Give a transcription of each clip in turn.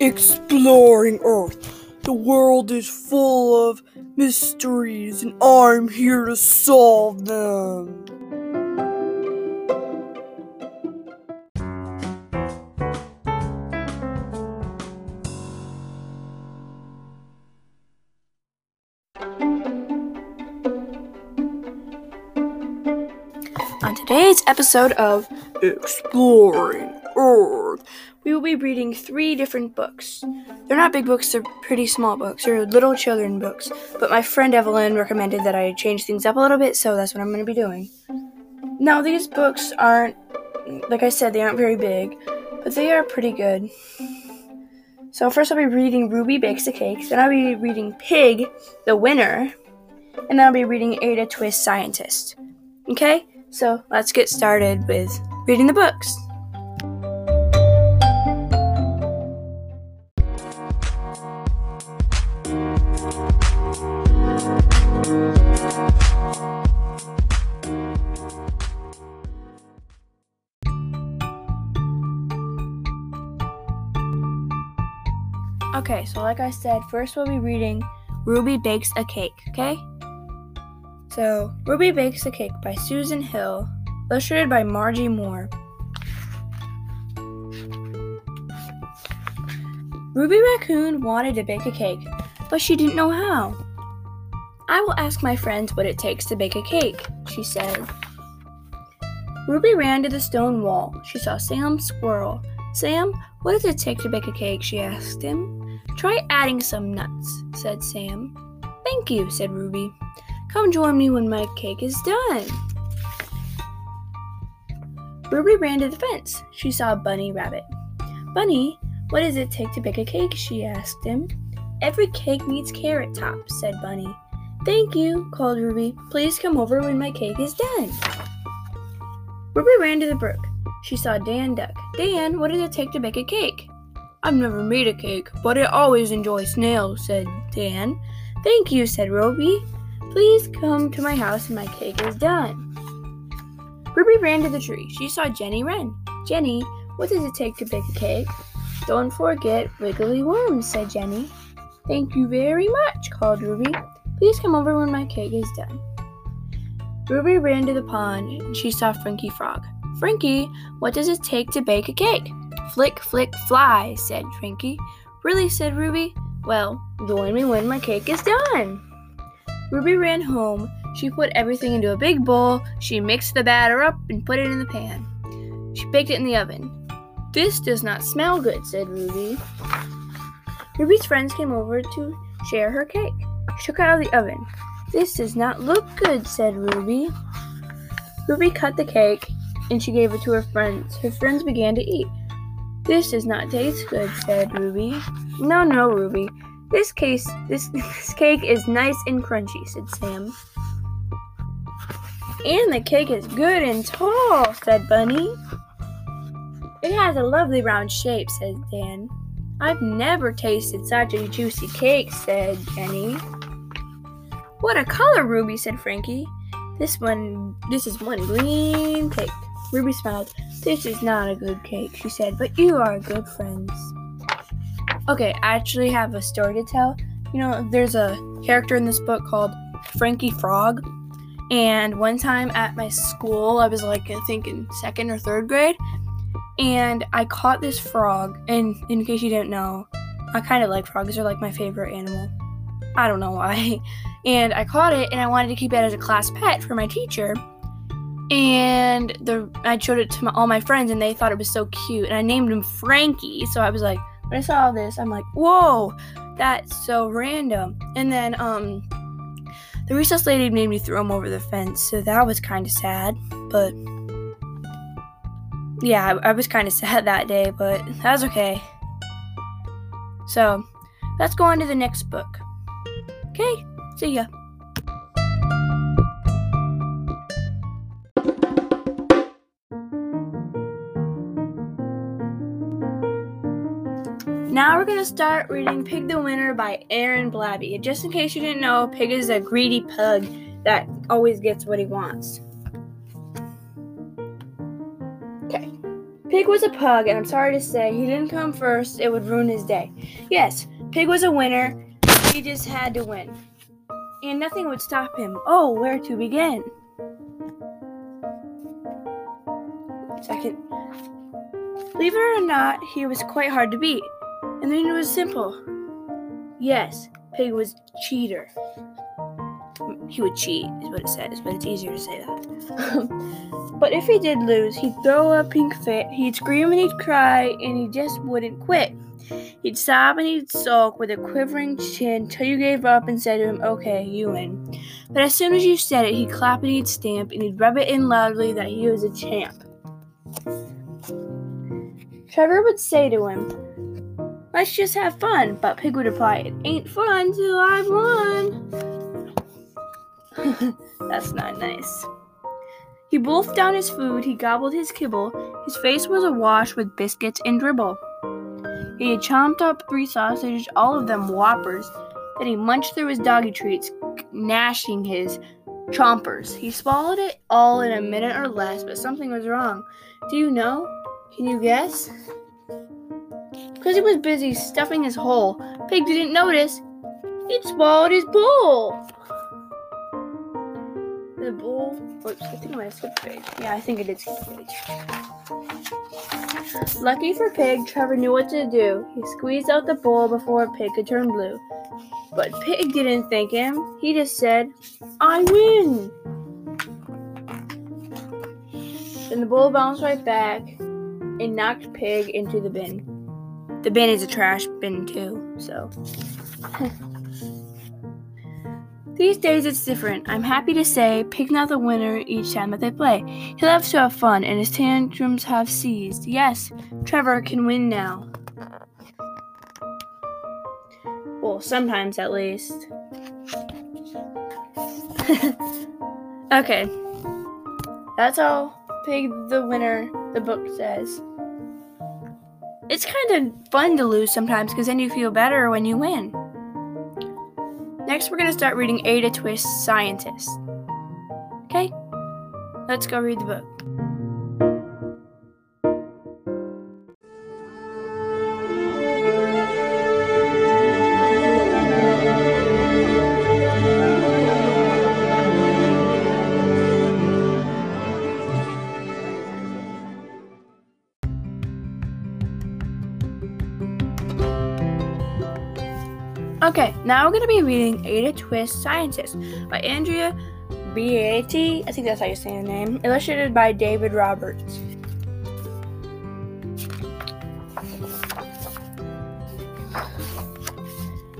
Exploring Earth. The world is full of mysteries, and I'm here to solve them. On today's episode of Exploring Earth, we will be reading three different books. They're not big books, they're pretty small books. They're little children books. But my friend Evelyn recommended that I change things up a little bit, so that's what I'm going to be doing. Now, these books aren't, like I said, they aren't very big, but they are pretty good. So, first I'll be reading Ruby Bakes a Cake, then I'll be reading Pig, the Winner, and then I'll be reading Ada Twist Scientist. Okay? So let's get started with reading the books. Okay, so like I said, first we'll be reading Ruby Bakes a Cake, okay? So, Ruby Bakes a Cake by Susan Hill, illustrated by Margie Moore. Ruby Raccoon wanted to bake a cake, but she didn't know how. I will ask my friends what it takes to bake a cake, she said. Ruby ran to the stone wall. She saw Sam Squirrel. Sam, what does it take to bake a cake? she asked him. Try adding some nuts, said Sam. Thank you, said Ruby. Come join me when my cake is done. Ruby ran to the fence. She saw Bunny Rabbit. Bunny, what does it take to bake a cake? she asked him. Every cake needs carrot tops, said Bunny. Thank you, called Ruby. Please come over when my cake is done. Ruby ran to the brook. She saw Dan Duck. Dan, what does it take to bake a cake? I've never made a cake, but I always enjoy snails, said Dan. Thank you, said Ruby. Please come to my house when my cake is done. Ruby ran to the tree. She saw Jenny Wren. Jenny, what does it take to bake a cake? Don't forget wiggly worms, said Jenny. Thank you very much, called Ruby. Please come over when my cake is done. Ruby ran to the pond and she saw Frankie Frog. Frankie, what does it take to bake a cake? Flick, flick, fly, said Frankie. Really, said Ruby. Well, join me when my cake is done. Ruby ran home. She put everything into a big bowl. She mixed the batter up and put it in the pan. She baked it in the oven. This does not smell good, said Ruby. Ruby's friends came over to share her cake. She took it out of the oven. This does not look good, said Ruby. Ruby cut the cake and she gave it to her friends. Her friends began to eat. This does not taste good, said Ruby. No, no, Ruby. This case, this, this cake is nice and crunchy, said Sam. And the cake is good and tall, said Bunny. It has a lovely round shape, said Dan. I've never tasted such a juicy cake, said Jenny. What a color, Ruby, said Frankie. This one, this is one green cake. Ruby smiled. This is not a good cake, she said, but you are good friends. Okay, I actually have a story to tell. You know, there's a character in this book called Frankie Frog. And one time at my school, I was like, I think in second or third grade, and I caught this frog. And in case you didn't know, I kind of like frogs, they're like my favorite animal. I don't know why. And I caught it, and I wanted to keep it as a class pet for my teacher. And the I showed it to my, all my friends, and they thought it was so cute. And I named him Frankie. So I was like, when I saw this, I'm like, whoa, that's so random. And then um the recess lady made me throw him over the fence, so that was kind of sad. But yeah, I, I was kind of sad that day, but that was okay. So let's go on to the next book. Okay, see ya. Now we're going to start reading Pig the Winner by Aaron Blabey. Just in case you didn't know, Pig is a greedy pug that always gets what he wants. Okay. Pig was a pug, and I'm sorry to say he didn't come first. It would ruin his day. Yes, Pig was a winner. He just had to win. And nothing would stop him. Oh, where to begin? Second. Believe it or not, he was quite hard to beat. And then it was simple. Yes, Pig was cheater. He would cheat, is what it says, but it's easier to say that. but if he did lose, he'd throw a pink fit, he'd scream and he'd cry, and he just wouldn't quit. He'd sob and he'd sulk with a quivering chin till you gave up and said to him, Okay, you win. But as soon as you said it, he'd clap and he'd stamp and he'd rub it in loudly that he was a champ. Trevor would say to him, Let's just have fun. But Pig would reply, It ain't fun till I've won. That's not nice. He wolfed down his food, he gobbled his kibble, his face was awash with biscuits and dribble. He had chomped up three sausages, all of them whoppers. Then he munched through his doggy treats, gnashing his chompers. He swallowed it all in a minute or less, but something was wrong. Do you know? Can you guess? Because he was busy stuffing his hole, Pig didn't notice. He'd swallowed his bowl. The bowl. Oops, I think I might have skipped page. Yeah, I think I did skip page. Lucky for Pig, Trevor knew what to do. He squeezed out the bowl before Pig could turn blue. But Pig didn't thank him. He just said, I win! Then the bowl bounced right back and knocked Pig into the bin. The bin is a trash bin, too, so. These days it's different. I'm happy to say Pig's not the winner each time that they play. He loves to have fun, and his tantrums have ceased. Yes, Trevor can win now. Well, sometimes at least. okay. That's all Pig the winner, the book says. It's kind of fun to lose sometimes because then you feel better when you win. Next, we're going to start reading Ada Twist Scientist. Okay? Let's go read the book. Now we're going to be reading Ada Twist Scientist by Andrea Beaty. I think that's how you say the name. Illustrated by David Roberts.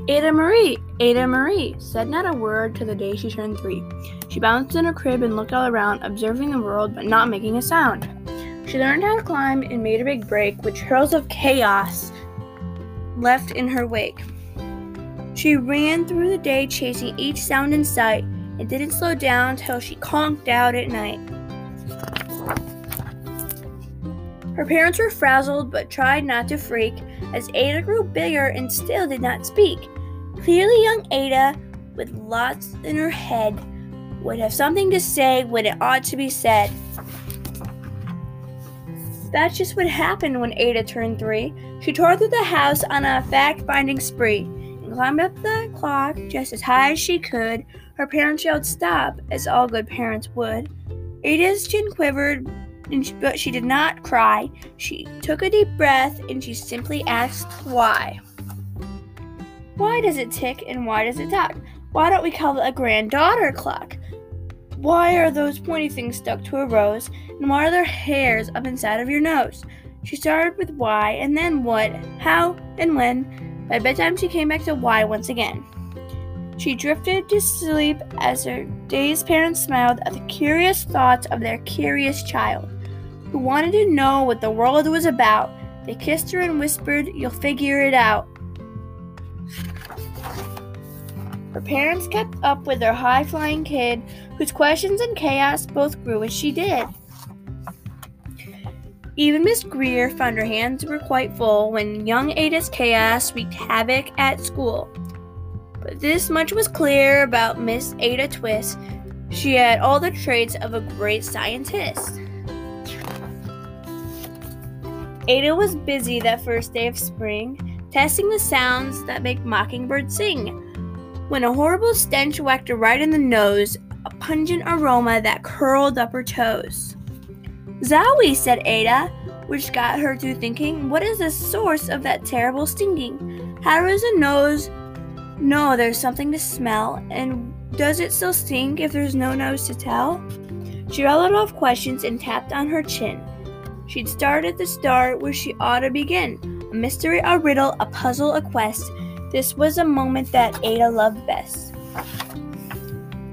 Ada Marie, Ada Marie, said not a word till the day she turned three. She bounced in her crib and looked all around, observing the world but not making a sound. She learned how to climb and made a big break, which hurls of chaos left in her wake. She ran through the day chasing each sound in sight and didn't slow down till she conked out at night. Her parents were frazzled but tried not to freak as Ada grew bigger and still did not speak. Clearly, young Ada, with lots in her head, would have something to say when it ought to be said. That's just what happened when Ada turned three. She tore through the house on a fact finding spree climbed up the clock just as high as she could. Her parents yelled, Stop, as all good parents would. Ada's chin quivered, but she did not cry. She took a deep breath and she simply asked, Why? Why does it tick and why does it talk? Why don't we call it a granddaughter clock? Why are those pointy things stuck to a rose? And why are there hairs up inside of your nose? She started with why, and then what, how, and when, by bedtime, she came back to why once again. She drifted to sleep as her dazed parents smiled at the curious thoughts of their curious child, who wanted to know what the world was about. They kissed her and whispered, You'll figure it out. Her parents kept up with their high flying kid, whose questions and chaos both grew as she did. Even Miss Greer found her hands were quite full when young Ada's chaos wreaked havoc at school. But this much was clear about Miss Ada Twist. She had all the traits of a great scientist. Ada was busy that first day of spring, testing the sounds that make mockingbirds sing, when a horrible stench whacked her right in the nose, a pungent aroma that curled up her toes. Zowie, said Ada, which got her to thinking, what is the source of that terrible stinging? How does a nose know there's something to smell, and does it still stink if there's no nose to tell? She rattled off questions and tapped on her chin. She'd start at the start where she ought to begin. A mystery, a riddle, a puzzle, a quest. This was a moment that Ada loved best.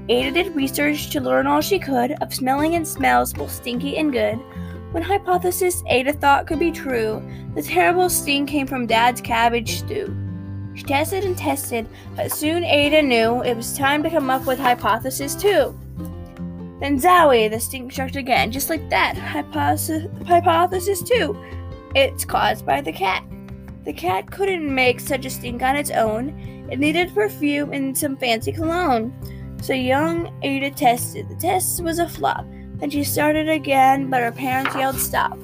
Ada did research to learn all she could of smelling and smells, both stinky and good. One hypothesis Ada thought could be true the terrible stink came from Dad's cabbage stew. She tested and tested, but soon Ada knew it was time to come up with hypothesis two. Then Zowie, the stink struck again, just like that. Hypothesis, hypothesis two. It's caused by the cat. The cat couldn't make such a stink on its own. It needed perfume and some fancy cologne. So young Ada tested. The test was a flop. Then she started again, but her parents yelled stop.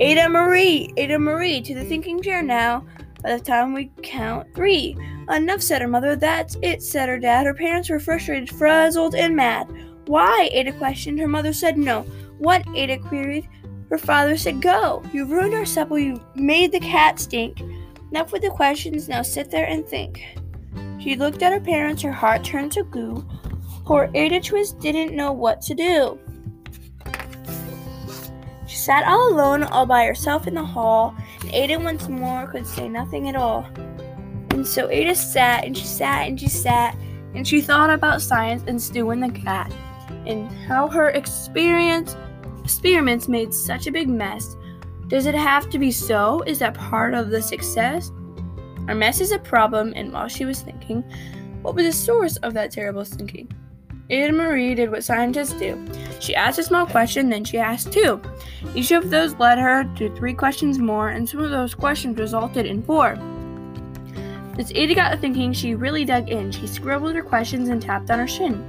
Ada Marie, Ada Marie, to the thinking chair now. By the time we count three. Enough, said her mother. That's it, said her dad. Her parents were frustrated, frazzled, and mad. Why? Ada questioned. Her mother said no. What? Ada queried. Her father said, Go. You've ruined our supper. You made the cat stink. Enough with the questions. Now sit there and think. She looked at her parents. Her heart turned to goo. Poor Ada Twist didn't know what to do. She sat all alone, all by herself in the hall, and Ada once more could say nothing at all. And so Ada sat and she sat and she sat and she thought about science and stew and the cat and how her experience experiments made such a big mess. Does it have to be so? Is that part of the success? Our mess is a problem, and while she was thinking, what was the source of that terrible thinking? Ada Marie did what scientists do. She asked a small question, then she asked two. Each of those led her to three questions more, and some of those questions resulted in four. As Ada got to thinking, she really dug in. She scribbled her questions and tapped on her shin.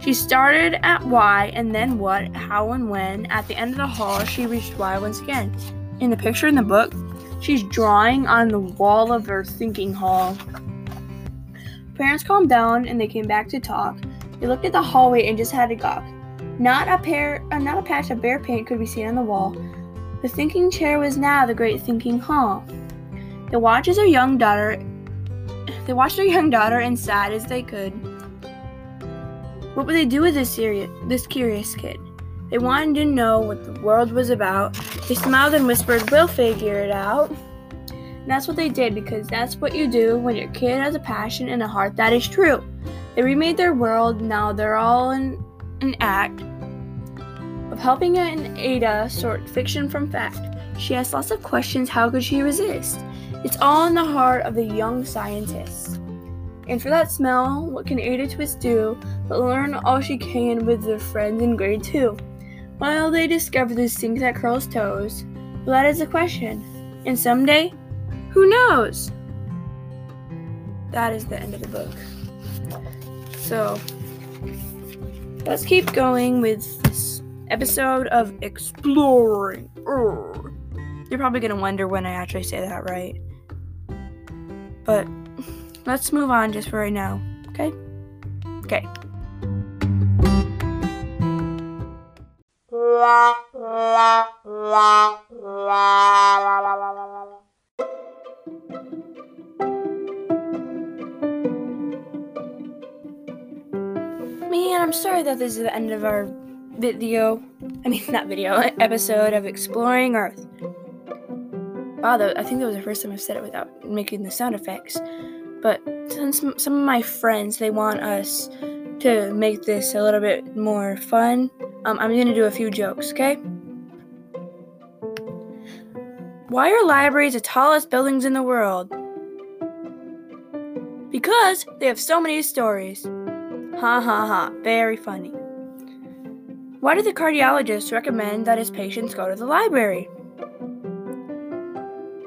She started at why and then what, how and when. At the end of the hall, she reached why once again. In the picture in the book, she's drawing on the wall of her thinking hall. Parents calmed down and they came back to talk. They looked at the hallway and just had a gawk. Not a pair, uh, not a patch of bare paint could be seen on the wall. The thinking chair was now the great thinking hall. They watched as their young daughter. They watched their young daughter and sighed as they could. What would they do with this serious, this curious kid? They wanted to know what the world was about. They smiled and whispered, "We'll figure it out." And that's what they did because that's what you do when your kid has a passion and a heart that is true. They remade their world. Now they're all in an act of helping an Ada sort fiction from fact. She asked lots of questions. How could she resist? It's all in the heart of the young scientist. And for that smell, what can Ada Twist do but learn all she can with her friends in grade 2? While they discover the stink that curls toes, well, that is a question. And someday, who knows? That is the end of the book. So, let's keep going with this episode of exploring. You're probably going to wonder when I actually say that right. But let's move on just for right now, okay? Okay. Man, I'm sorry that this is the end of our video. I mean, not video, episode of Exploring Earth. Wow, I think that was the first time I've said it without making the sound effects. But since some of my friends they want us to make this a little bit more fun, um, I'm gonna do a few jokes. Okay. Why are libraries the tallest buildings in the world? Because they have so many stories. Ha ha ha, very funny. Why do the cardiologists recommend that his patients go to the library?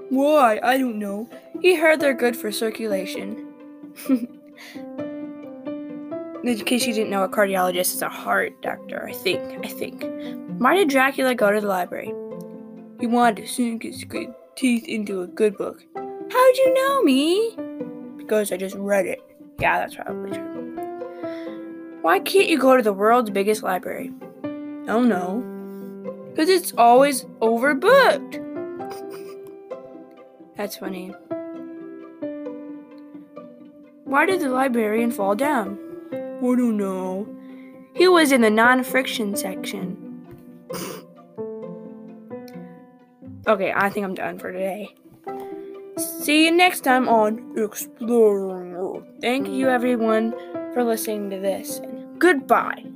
Why? I don't know. He heard they're good for circulation. In case you didn't know, a cardiologist is a heart doctor, I think. I think. Why did Dracula go to the library? He wanted to sink his teeth into a good book. How'd you know me? Because I just read it. Yeah, that's probably true. Why can't you go to the world's biggest library? Oh no. Because it's always overbooked. That's funny. Why did the librarian fall down? I don't know. He was in the non friction section. Okay, I think I'm done for today. See you next time on Exploring. Thank you, everyone, for listening to this, and goodbye.